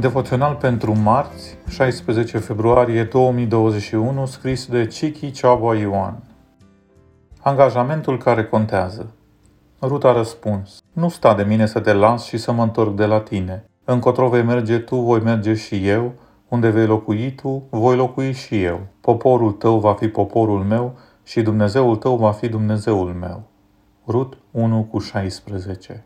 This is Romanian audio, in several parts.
Devoțional pentru marți, 16 februarie 2021, scris de Chiki Ceaba Ioan. Angajamentul care contează. Rut a răspuns, nu sta de mine să te las și să mă întorc de la tine. Încotro vei merge tu, voi merge și eu, unde vei locui tu, voi locui și eu. Poporul tău va fi poporul meu și Dumnezeul tău va fi Dumnezeul meu. Rut 1 cu 16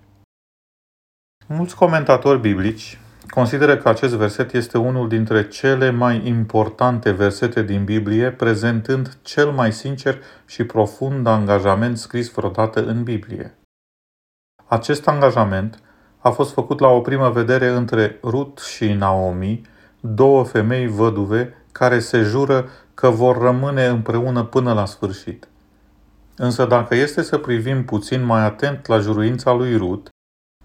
Mulți comentatori biblici consideră că acest verset este unul dintre cele mai importante versete din Biblie, prezentând cel mai sincer și profund angajament scris vreodată în Biblie. Acest angajament a fost făcut la o primă vedere între Rut și Naomi, două femei văduve care se jură că vor rămâne împreună până la sfârșit. Însă dacă este să privim puțin mai atent la juruința lui Rut,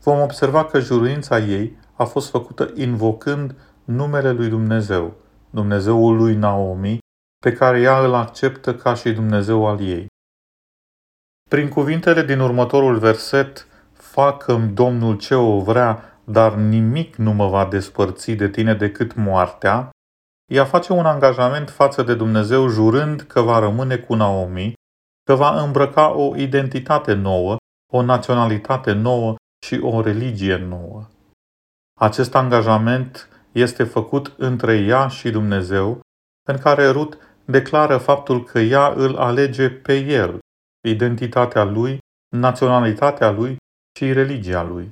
vom observa că juruința ei a fost făcută invocând numele lui Dumnezeu, Dumnezeul lui Naomi, pe care ea îl acceptă ca și Dumnezeu al ei. Prin cuvintele din următorul verset, facă-mi Domnul ce o vrea, dar nimic nu mă va despărți de tine decât moartea, ea face un angajament față de Dumnezeu jurând că va rămâne cu Naomi, că va îmbrăca o identitate nouă, o naționalitate nouă și o religie nouă. Acest angajament este făcut între ea și Dumnezeu, în care Rut declară faptul că ea îl alege pe el, identitatea lui, naționalitatea lui și religia lui.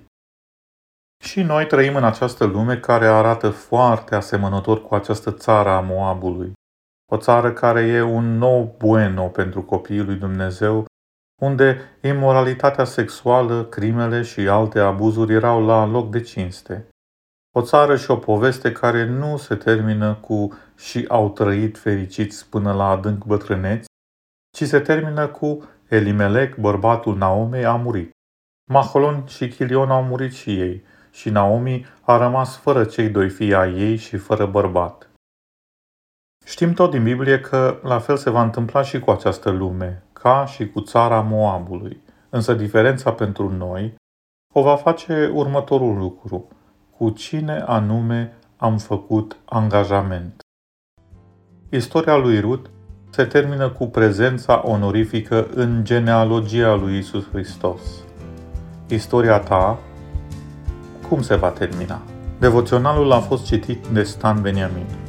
Și noi trăim în această lume care arată foarte asemănător cu această țară a Moabului. O țară care e un nou bueno pentru copiii lui Dumnezeu, unde imoralitatea sexuală, crimele și alte abuzuri erau la loc de cinste. O țară și o poveste care nu se termină cu și au trăit fericiți până la adânc bătrâneți, ci se termină cu Elimelec, bărbatul Naomei, a murit. Maholon și Chilion au murit și ei și Naomi a rămas fără cei doi fii ai ei și fără bărbat. Știm tot din Biblie că la fel se va întâmpla și cu această lume, ca și cu țara Moabului. Însă diferența pentru noi o va face următorul lucru cu cine anume am făcut angajament. Istoria lui Rut se termină cu prezența onorifică în genealogia lui Isus Hristos. Istoria ta, cum se va termina? Devoționalul a fost citit de Stan Beniamin.